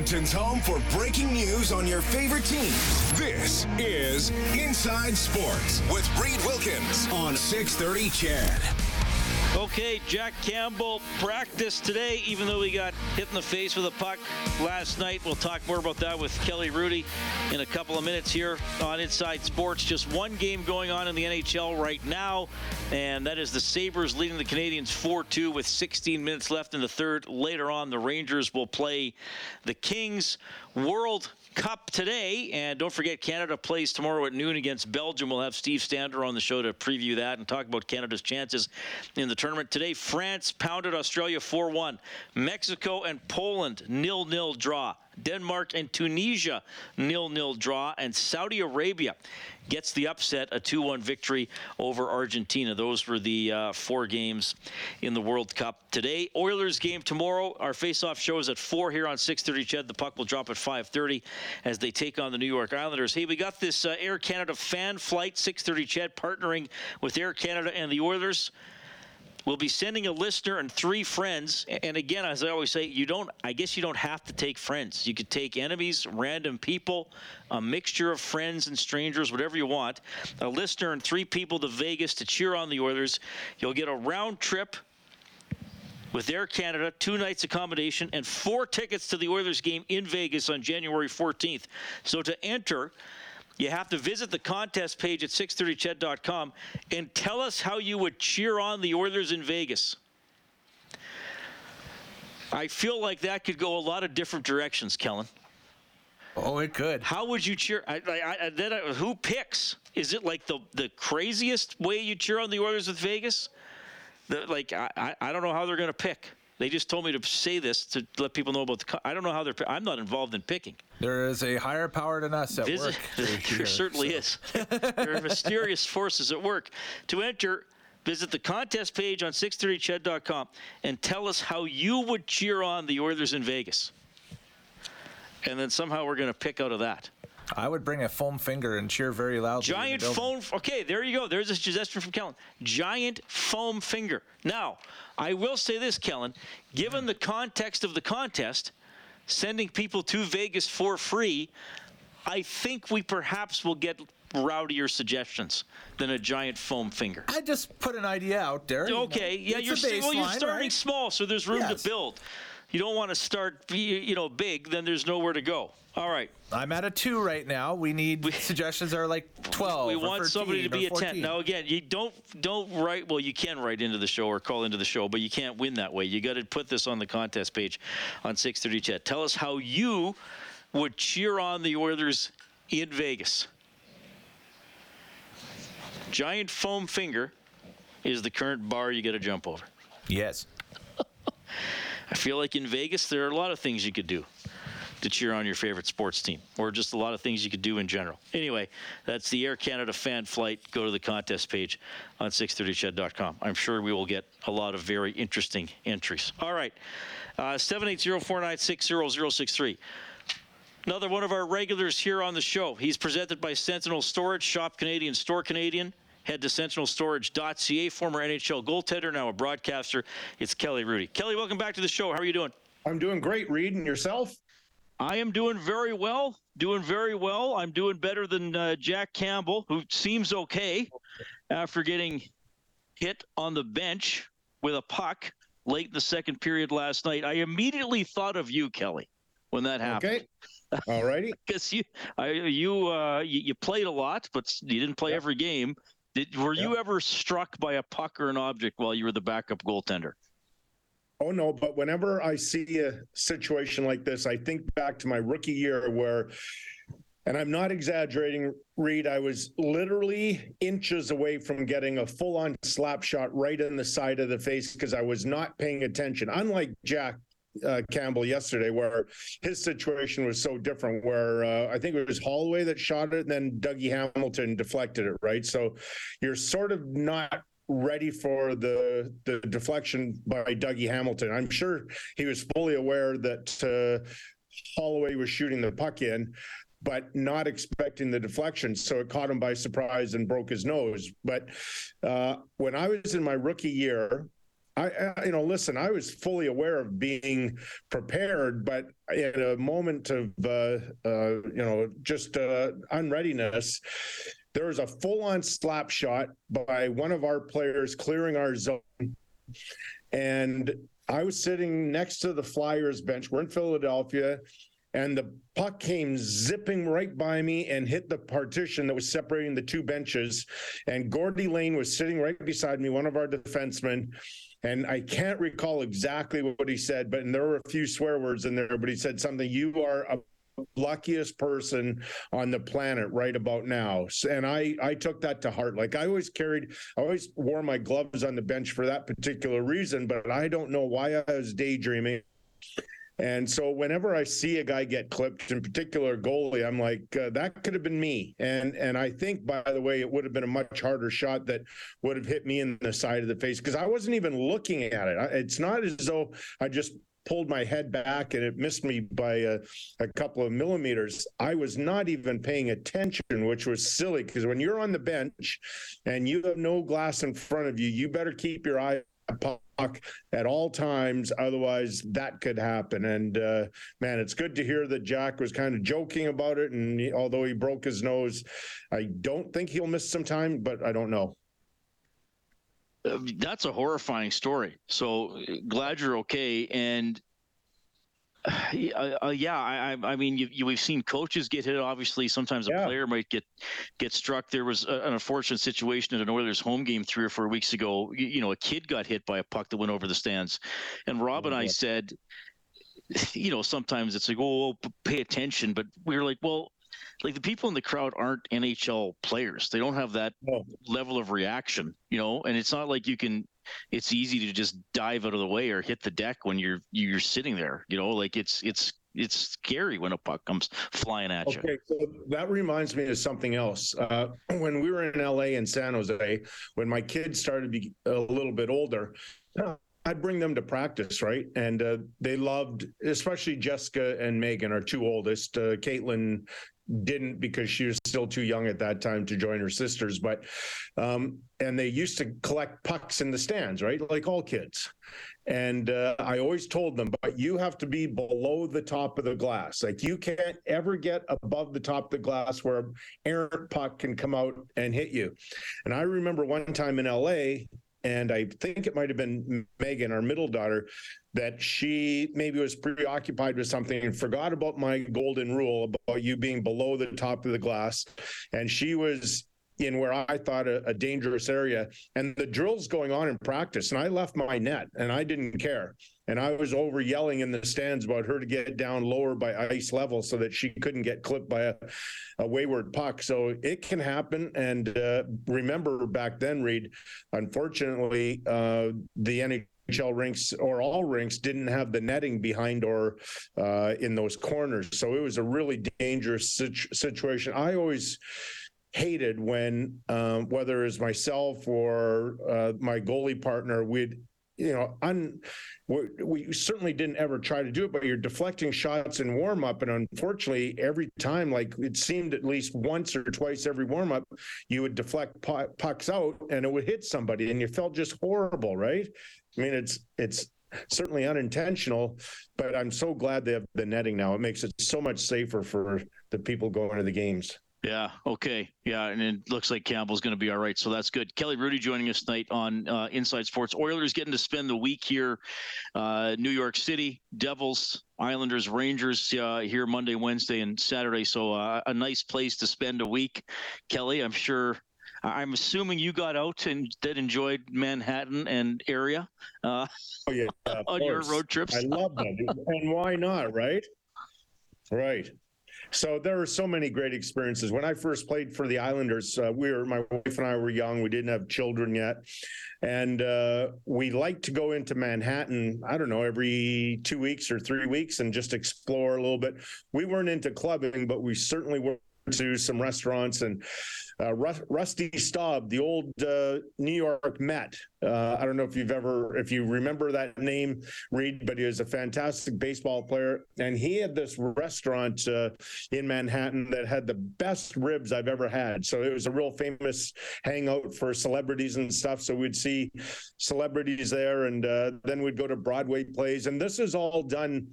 Edmonton's home for breaking news on your favorite teams. This is Inside Sports with Reed Wilkins on 630 CHED. Okay, Jack Campbell practiced today, even though he got hit in the face with a puck last night. We'll talk more about that with Kelly Hrudey in a couple of minutes here on Inside Sports. Just one game going on in the NHL right now, and that is the Sabres leading the Canadiens 4 2 with 16 minutes left in the third. Later on, the Rangers will play the Kings. World Cup today. And don't forget, Canada plays tomorrow at noon against Belgium. We'll have Steve Sandor on the show to preview that and talk about Canada's chances in the tournament. Today, France pounded Australia 4 1. Mexico and Poland, nil nil draw. Denmark and Tunisia, nil-nil draw, and Saudi Arabia gets the upset, a 2-1 victory over Argentina. Those were the uh, four games in the World Cup today. Oilers game tomorrow. Our face-off show is at 4 here on 6:30. CHED. The puck will drop at 5:30 as they take on the New York Islanders. Hey, we got this uh, Air Canada fan flight 6:30 CHED partnering with Air Canada and the Oilers. We'll be sending a listener and three friends. And again, as I always say, you don't. I guess you don't have to take friends. You could take enemies, random people, a mixture of friends and strangers, whatever you want. A listener and three people to Vegas to cheer on the Oilers. You'll get a round trip with Air Canada, two nights accommodation, and four tickets to the Oilers game in Vegas on January 14th. So to enter, you have to visit the contest page at 630ched.com and tell us how you would cheer on the Oilers in Vegas. I feel like that could go a lot of different directions, Kellen. Oh, it could. How would you cheer? I, I, I, then I, who picks? Is it like the the craziest way you cheer on the Oilers with Vegas? The, like I, I don't know how they're going to pick. They just told me to say this to let people know about the. I don't know how they're. I'm not involved in picking. There is a higher power than us at work. there here, certainly is. there are mysterious forces at work. To enter, visit the contest page on 630ched.com and tell us how you would cheer on the Oilers in Vegas. And then somehow we're going to pick out of that. I would bring a foam finger and cheer very loudly. Giant foam. Okay, there you go. There's a suggestion from Kellen. Giant foam finger. Now, I will say this, Kellen. Given the context of the contest, sending people to Vegas for free, I think we perhaps will get rowdier suggestions than a giant foam finger. I just put an idea out there. you know. Okay, yeah, you're well, you're starting right? small, so there's room Yes. to build. You don't want to start, you know, big. Then there's nowhere to go. All right. I'm at a two right now. We need suggestions are like 12. we want somebody to be a 10 now again you don't don't write well you can write into the show or call into the show but you can't win that way you got to put this on the contest page on 630 CHED tell us how you would cheer on the oilers in vegas giant foam finger is the current bar you got to jump over Yes. i feel like in vegas there are a lot of things you could do to cheer on your favorite sports team, or just a lot of things you could do in general. Anyway, that's the Air Canada fan flight. Go to the contest page on 630ched.com. I'm sure we will get a lot of very interesting entries. All right, uh, 780-496-0063. Another one of our regulars here on the show. He's presented by Sentinel Storage, Shop Canadian, Store Canadian. Head to sentinelstorage.ca. Former NHL goaltender, now a broadcaster. It's Kelly Hrudey. Kelly, welcome back to the show. How are you doing? I'm doing great, Reed, and yourself? I am doing very well. Doing very well. I'm doing better than uh, Jack Campbell, who seems okay after getting hit on the bench with a puck late in the second period last night. I immediately thought of you, Kelly, when that happened. Okay. All righty. Because you, I, you, uh, you, you played a lot, but you didn't play every game. Did, were you ever struck by a puck or an object while you were the backup goaltender? Oh no, but whenever I see a situation like this, I think back to my rookie year where and I'm not exaggerating, Reed, I was literally inches away from getting a full-on slap shot right in the side of the face because I was not paying attention. Unlike Jack uh, Campbell yesterday, where his situation was so different. Where uh, I think it was Holloway that shot it, and then Dougie Hamilton deflected it. Right, so you're sort of not ready for the the deflection by Dougie Hamilton. I'm sure he was fully aware that uh, Holloway was shooting the puck in. but not expecting the deflection. So it caught him by surprise and broke his nose. But uh, when I was in my rookie year, I, I, you know, listen, I was fully aware of being prepared, but in a moment of, uh, uh, you know, just uh, unreadiness, there was a full on slap shot by one of our players clearing our zone. And I was sitting next to the Flyers bench. We're in Philadelphia. And the puck came zipping right by me and hit the partition that was separating the two benches. And Gordy Lane was sitting right beside me, one of our defensemen. And I can't recall exactly what he said, but and there were a few swear words in there, but he said something, you are a luckiest person on the planet right about now. And i i took that to heart. Like i always carried i always wore my gloves on the bench for that particular reason but i don't know why i was daydreaming and so whenever I see a guy get clipped, in particular goalie, I'm like, uh, that could have been me. And and I think, by the way, it would have been a much harder shot that would have hit me in the side of the face because I wasn't even looking at it. It's not as though I just pulled my head back and it missed me by a, a, couple of millimeters. I was not even paying attention, which was silly because when you're on the bench and you have no glass in front of you, you better keep your eye puck at all times otherwise that could happen and uh, man it's good to hear that jack was kind of joking about it and he, although he broke his nose i don't think he'll miss some time but i don't know uh, that's a horrifying story. So glad you're okay. And uh, uh, yeah, I, I mean, you, you, we've seen coaches get hit. Obviously, sometimes a yeah. player might get get struck. There was a, an unfortunate situation at an Oilers home game three or four weeks ago. You, you, know, a kid got hit by a puck that went over the stands, and Rob and I said, you know, sometimes it's like, oh, pay attention, but we are like, well, like the people in the crowd aren't NHL players. They don't have that no. level of reaction, you know, and it's not like you can it's easy to just dive out of the way or hit the deck when you're you're sitting there, you know, like it's it's it's scary when a puck comes flying at you. Okay, so that reminds me of something else. Uh, when we were in LA and San Jose, when my kids started to be a little bit older, I'd bring them to practice, right? And uh, they loved, especially Jessica and Megan, our two oldest. Uh, Caitlin didn't because she was still too young at that time to join her sisters. But um, and they used to collect pucks in the stands, right? Like all kids. And uh, I always told them, but you have to be below the top of the glass. Like you can't ever get above the top of the glass where errant puck can come out and hit you. And I remember one time in LA, and I think it might have been Megan, our middle daughter, that she maybe was preoccupied with something and forgot about my golden rule about you being below the top of the glass. And she was in where I thought a, a, dangerous area. And the drill's going on in practice. And I left my net and I didn't care. And I was over yelling in the stands about her to get down lower by ice level so that she couldn't get clipped by a, a wayward puck. So it can happen. And uh, remember back then, Reed, unfortunately, uh, the NHL rinks or all rinks didn't have the netting behind or uh, in those corners. So it was a really dangerous situ- situation. I always hated when, um, whether it's myself or uh, my goalie partner, we'd you know, un, we certainly didn't ever try to do it, but you're deflecting shots in warm up. And unfortunately, every time, like it seemed at least once or twice every warm up, you would deflect pucks out and it would hit somebody and you felt just horrible, right? I mean, it's it's certainly unintentional, but I'm so glad they have the netting now. It makes it so much safer for the people going to the games. Yeah. Okay. Yeah, and it looks like Campbell's going to be all right, so that's good. Kelly Hrudey joining us tonight on uh, Inside Sports. Oilers getting to spend the week here, uh, New York City. Devils, Islanders, Rangers uh, here Monday, Wednesday, and Saturday. So uh, a nice place to spend a week. Kelly, I'm sure I'm assuming you got out and that enjoyed Manhattan and area. Uh, oh yeah, on course. your road trips. I love that, and why not, right? Right. So there are so many great experiences. When I first played for the Islanders, uh, we were my wife and I were young. We didn't have children yet, and uh, we liked to go into Manhattan. I don't know every two weeks or three weeks and just explore a little bit. We weren't into clubbing, but we certainly were to some restaurants and uh, Rusty Staub, the old uh, New York Met. Uh, I don't know if you've ever, if you remember that name, Reed, but he was a fantastic baseball player. And he had this restaurant uh, in Manhattan that had the best ribs I've ever had. So it was a real famous hangout for celebrities and stuff. So we'd see celebrities there, and uh, then we'd go to Broadway plays. And this is all done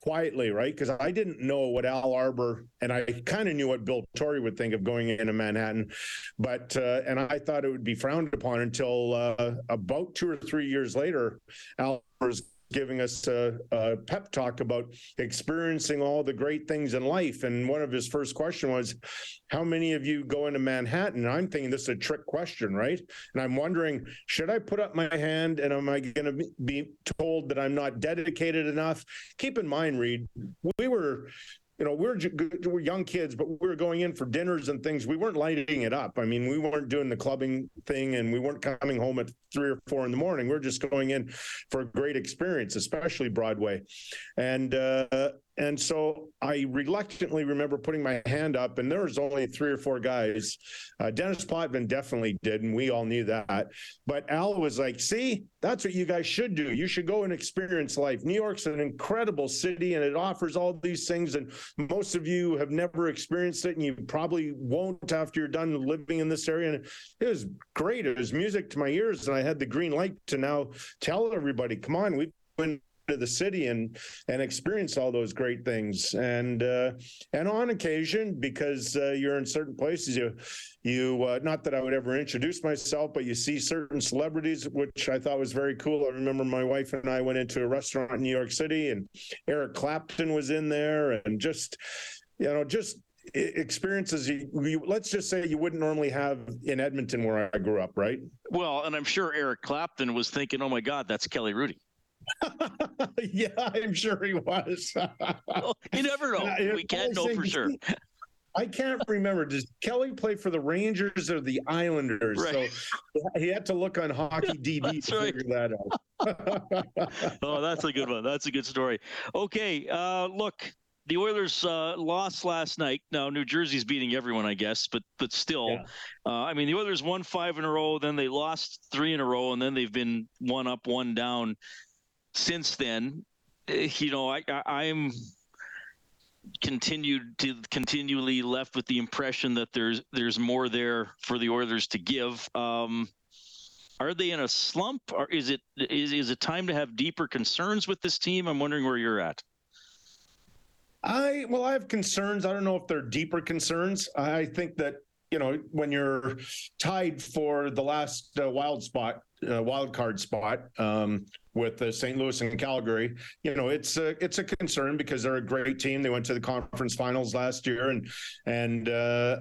quietly, right? Because I didn't know what Al Arbour and I kind of knew what Bill Torrey would think of going into Manhattan, but uh, and I thought it would be frowned upon until uh, about two or three years later, Al Arbour's giving us a, a, pep talk about experiencing all the great things in life. And one of his first question was, "How many of you go into Manhattan?" And I'm thinking this is a trick question, right? And I'm wondering, should I put up my hand and am I going to be told that I'm not dedicated enough? Keep in mind, Reed, we were you know, we're, we're young kids, but we were going in for dinners and things. We weren't lighting it up. I mean, we weren't doing the clubbing thing and we weren't coming home at three or four in the morning. We're just going in for a great experience, especially Broadway. And, uh, and so I reluctantly remember putting my hand up, and there was only three or four guys. Uh, Denis Potvin definitely did, and we all knew that. But Al was like, "See, that's what you guys should do. You should go and experience life. New York's an incredible city, and it offers all these things. And most of you have never experienced it, and you probably won't after you're done living in this area. And it was great. It was music to my ears, and I had the green light to now tell everybody, "Come on, we've been." To the city and and experience all those great things and uh, and on occasion because uh, you're in certain places you you uh, not that I would ever introduce myself but you see certain celebrities which I thought was very cool I remember my wife and I went into a restaurant in New York City and Eric Clapton was in there and just you know just experiences you, you, let's just say you wouldn't normally have in Edmonton where I grew up, right? Well, and I'm sure Eric Clapton was thinking, "Oh my God, that's Kelly Hrudey." yeah, I'm sure he was. well, you never know. we can't know for sure. I can't remember. Does Kelly play for the Rangers or the Islanders? Right. So he had to look on Hockey DB to right. figure that out. oh, that's a good one. That's a good story. Okay, uh, look, the Oilers uh, lost last night. Now New Jersey's beating everyone, I guess, but but still, yeah. uh, I mean the Oilers won five in a row, then they lost three in a row, and then they've been one up, one down since then, eh, you know, I, I am continued to continually left with the impression that there's there's more there for the Oilers to give. Um, are they in a slump, or is it is is it time to have deeper concerns with this team? I'm wondering where you're at. I well, I have concerns. I don't know if they're deeper concerns. I think that you know when you're tied for the last uh, wild spot, uh, wild card spot. Um, with uh, St. Louis and Calgary. You know, it's a it's a concern because they're a great team. They went to the conference finals last year, and and uh,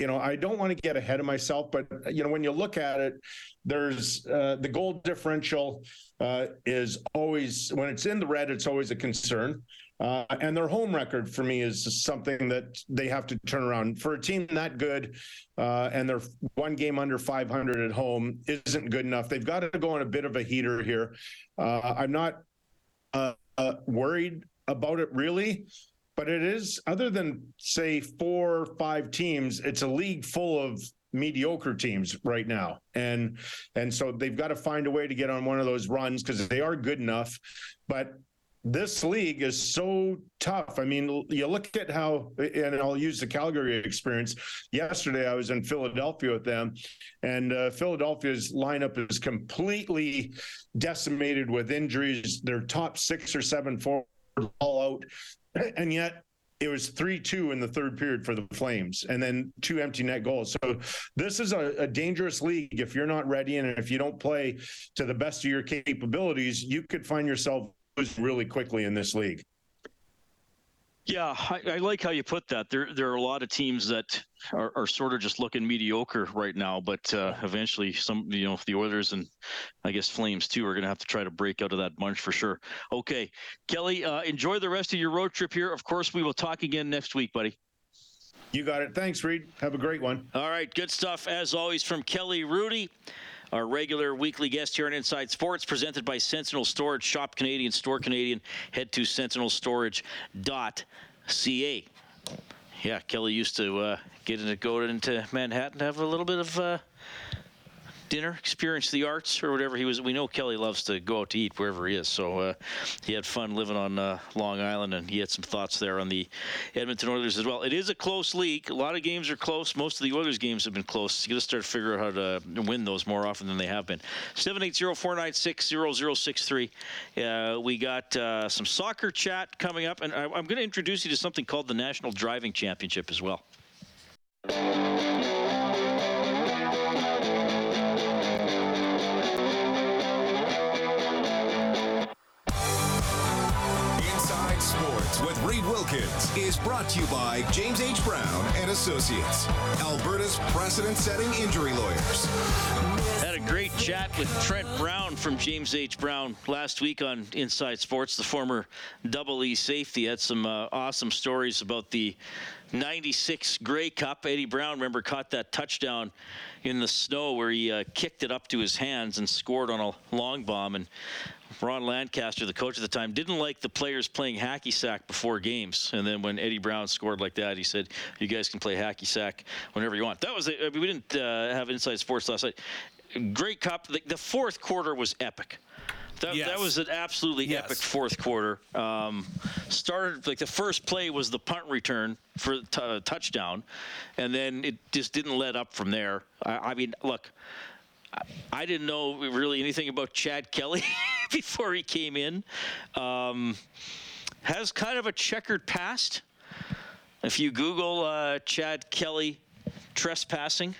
you know, I don't want to get ahead of myself, but you know, when you look at it, there's uh, the goal differential uh, is always when it's in the red, it's always a concern. Uh, and their home record for me is something that they have to turn around. For a team that good, uh, and they're one game under 500 at home isn't good enough. They've got to go on a bit of a heater here. Uh, I'm not uh, uh, worried about it really, but it is other than say four or five teams. It's a league full of mediocre teams right now and and so they've got to find a way to get on one of those runs because they are good enough but this league is so tough. I mean, you look at how, and I'll use the Calgary experience. Yesterday, I was in Philadelphia with them, and uh, Philadelphia's lineup is completely decimated with injuries. Their top six or seven forward all out, and yet it was 3-2 in the third period for the flames and then two empty net goals so this is a, a, dangerous league if you're not ready and if you don't play to the best of your capabilities you could find yourself really quickly in this league. Yeah, I, I, like how you put that. There, there are a lot of teams that are, are sort of just looking mediocre right now, but uh, eventually, some, you know, if the Oilers and I guess Flames too are going to have to try to break out of that bunch for sure. Okay, Kelly, uh, enjoy the rest of your road trip here. Of course, we will talk again next week, buddy. You got it. Thanks, Reed. Have a great one. All right, good stuff as always from Kelly Hrudey our regular weekly guest here on Inside Sports, presented by Sentinel Storage. Shop Canadian, store Canadian. Head to sentinelstorage.ca. yeah, Kelly used to uh, get into go into Manhattan have a little bit of uh, dinner, experience the arts or whatever he was. We know Kelly loves to go out to eat wherever he is, so uh, he had fun living on uh, Long Island, and he had some thoughts there on the Edmonton Oilers as well. It is a close league. A lot of games are close. Most of the Oilers games have been close. You got to start figuring out how to win those more often than they have been. 780-496-0063. Uh, we got uh, some soccer chat coming up, and I, I'm going to introduce you to something called the National Driving Championship as well. Sports with Reed Wilkins is brought to you by James H. Brown and Associates, Alberta's precedent-setting injury lawyers. Had a great chat with Trent Brown from James H. Brown last week on Inside Sports. The former Double E safety had some uh, awesome stories about the 96 Grey Cup. Eddie Brown, remember, caught that touchdown in the snow where he uh, kicked it up to his hands and scored on a long bomb. And Ron Lancaster, the coach at the time, didn't like the players playing hacky sack before games. And then when Eddie Brown scored like that, he said, "You guys can play hacky sack whenever you want." That was I mean, we didn't uh, have Inside Sports last night. Grey Cup. The, the fourth quarter was epic. That, Yes. that was an absolutely Yes. epic fourth quarter. Um, started like the first play was the punt return for t- a touchdown, and then it just didn't let up from there. I, I mean, look, I- didn't know really anything about Chad Kelly before he came in. Um, has kind of a checkered past. If you Google uh, Chad Kelly trespassing,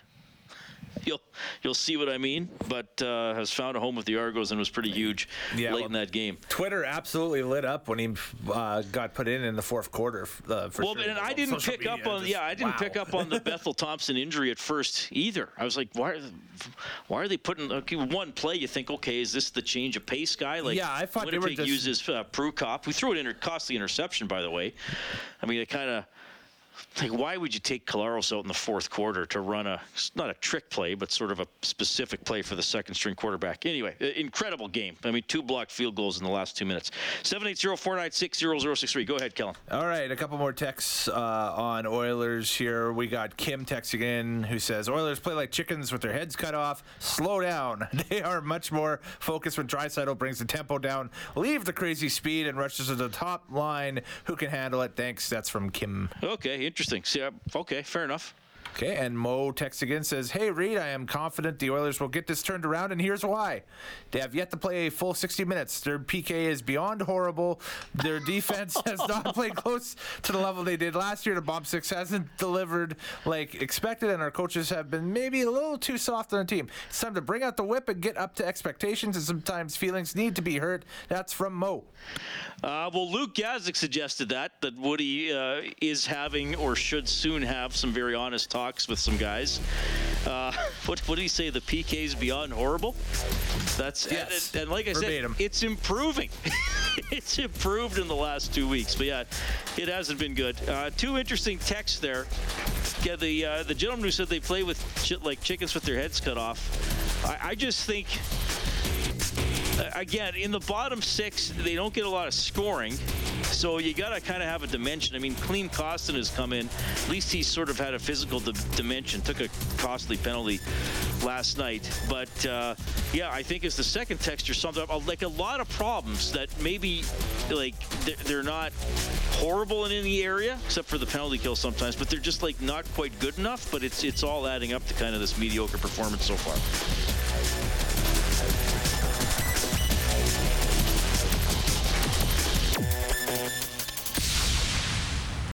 you'll you'll see what I mean. But uh, has found a home with the Argos and was pretty huge Yeah, late well- in that game. Twitter absolutely lit up when he uh, got put in in the fourth quarter. Uh, for Well, sure. and I didn't social pick up on just- yeah, I didn't wow. pick up on the Bethel Thompson injury at first either. I was like, why, are- why are they putting okay, one play? You think, okay, is this the change of pace guy? Like, Yeah, I thought they were Winnipeg just- uses uh, Prukop, who threw an inter- costly interception, by the way. I mean, it kind of. Like, why would you take Collaros out in the fourth quarter to run a not a trick play, but sort of a specific play for the second string quarterback? Anyway, incredible game. I mean, two blocked field goals in the last two minutes. 780-496-0063. Go ahead, Kellen. All right, a couple more texts uh, on Oilers here. We got Kim texting in who says Oilers play like chickens with their heads cut off. Slow down. They are much more focused when Draisaitl brings the tempo down. Leave the crazy speed and rushes to the top line. Who can handle it? Thanks. That's from Kim. Okay, interesting. See, okay, fair enough. Okay, and Mo texts again says, Hey Reed, I am confident the Oilers will get this turned around, and here's why. They have yet to play a full 60 minutes. Their PK is beyond horrible. Their defense has not played close to the level they did last year. The Bottom Six hasn't delivered like expected, and our coaches have been maybe a little too soft on the team. It's time to bring out the whip and get up to expectations, and sometimes feelings need to be hurt. That's from Mo. Uh, well, Luke Gazdic suggested that that Woody uh, is having or should soon have some very honest talks with some guys. Uh, what, what did he say? The PK's beyond horrible. That's Yes. and, and like I Verbatim. said, it's improving. it's improved in the last two weeks, but yeah, it hasn't been good. Uh, two interesting texts there. Yeah, the uh, the gentleman who said they play with chi- like chickens with their heads cut off. I, I just think again, in the bottom six, they don't get a lot of scoring. So you got to kind of have a dimension. I mean, Klim Kostin has come in. At least he's sort of had a physical di- dimension. Took a costly penalty last night. But uh, yeah, I think as the second texture sums up, like a lot of problems that maybe like they're not horrible in any area, except for the penalty kill sometimes. But they're just like not quite good enough. But it's it's all adding up to kind of this mediocre performance so far.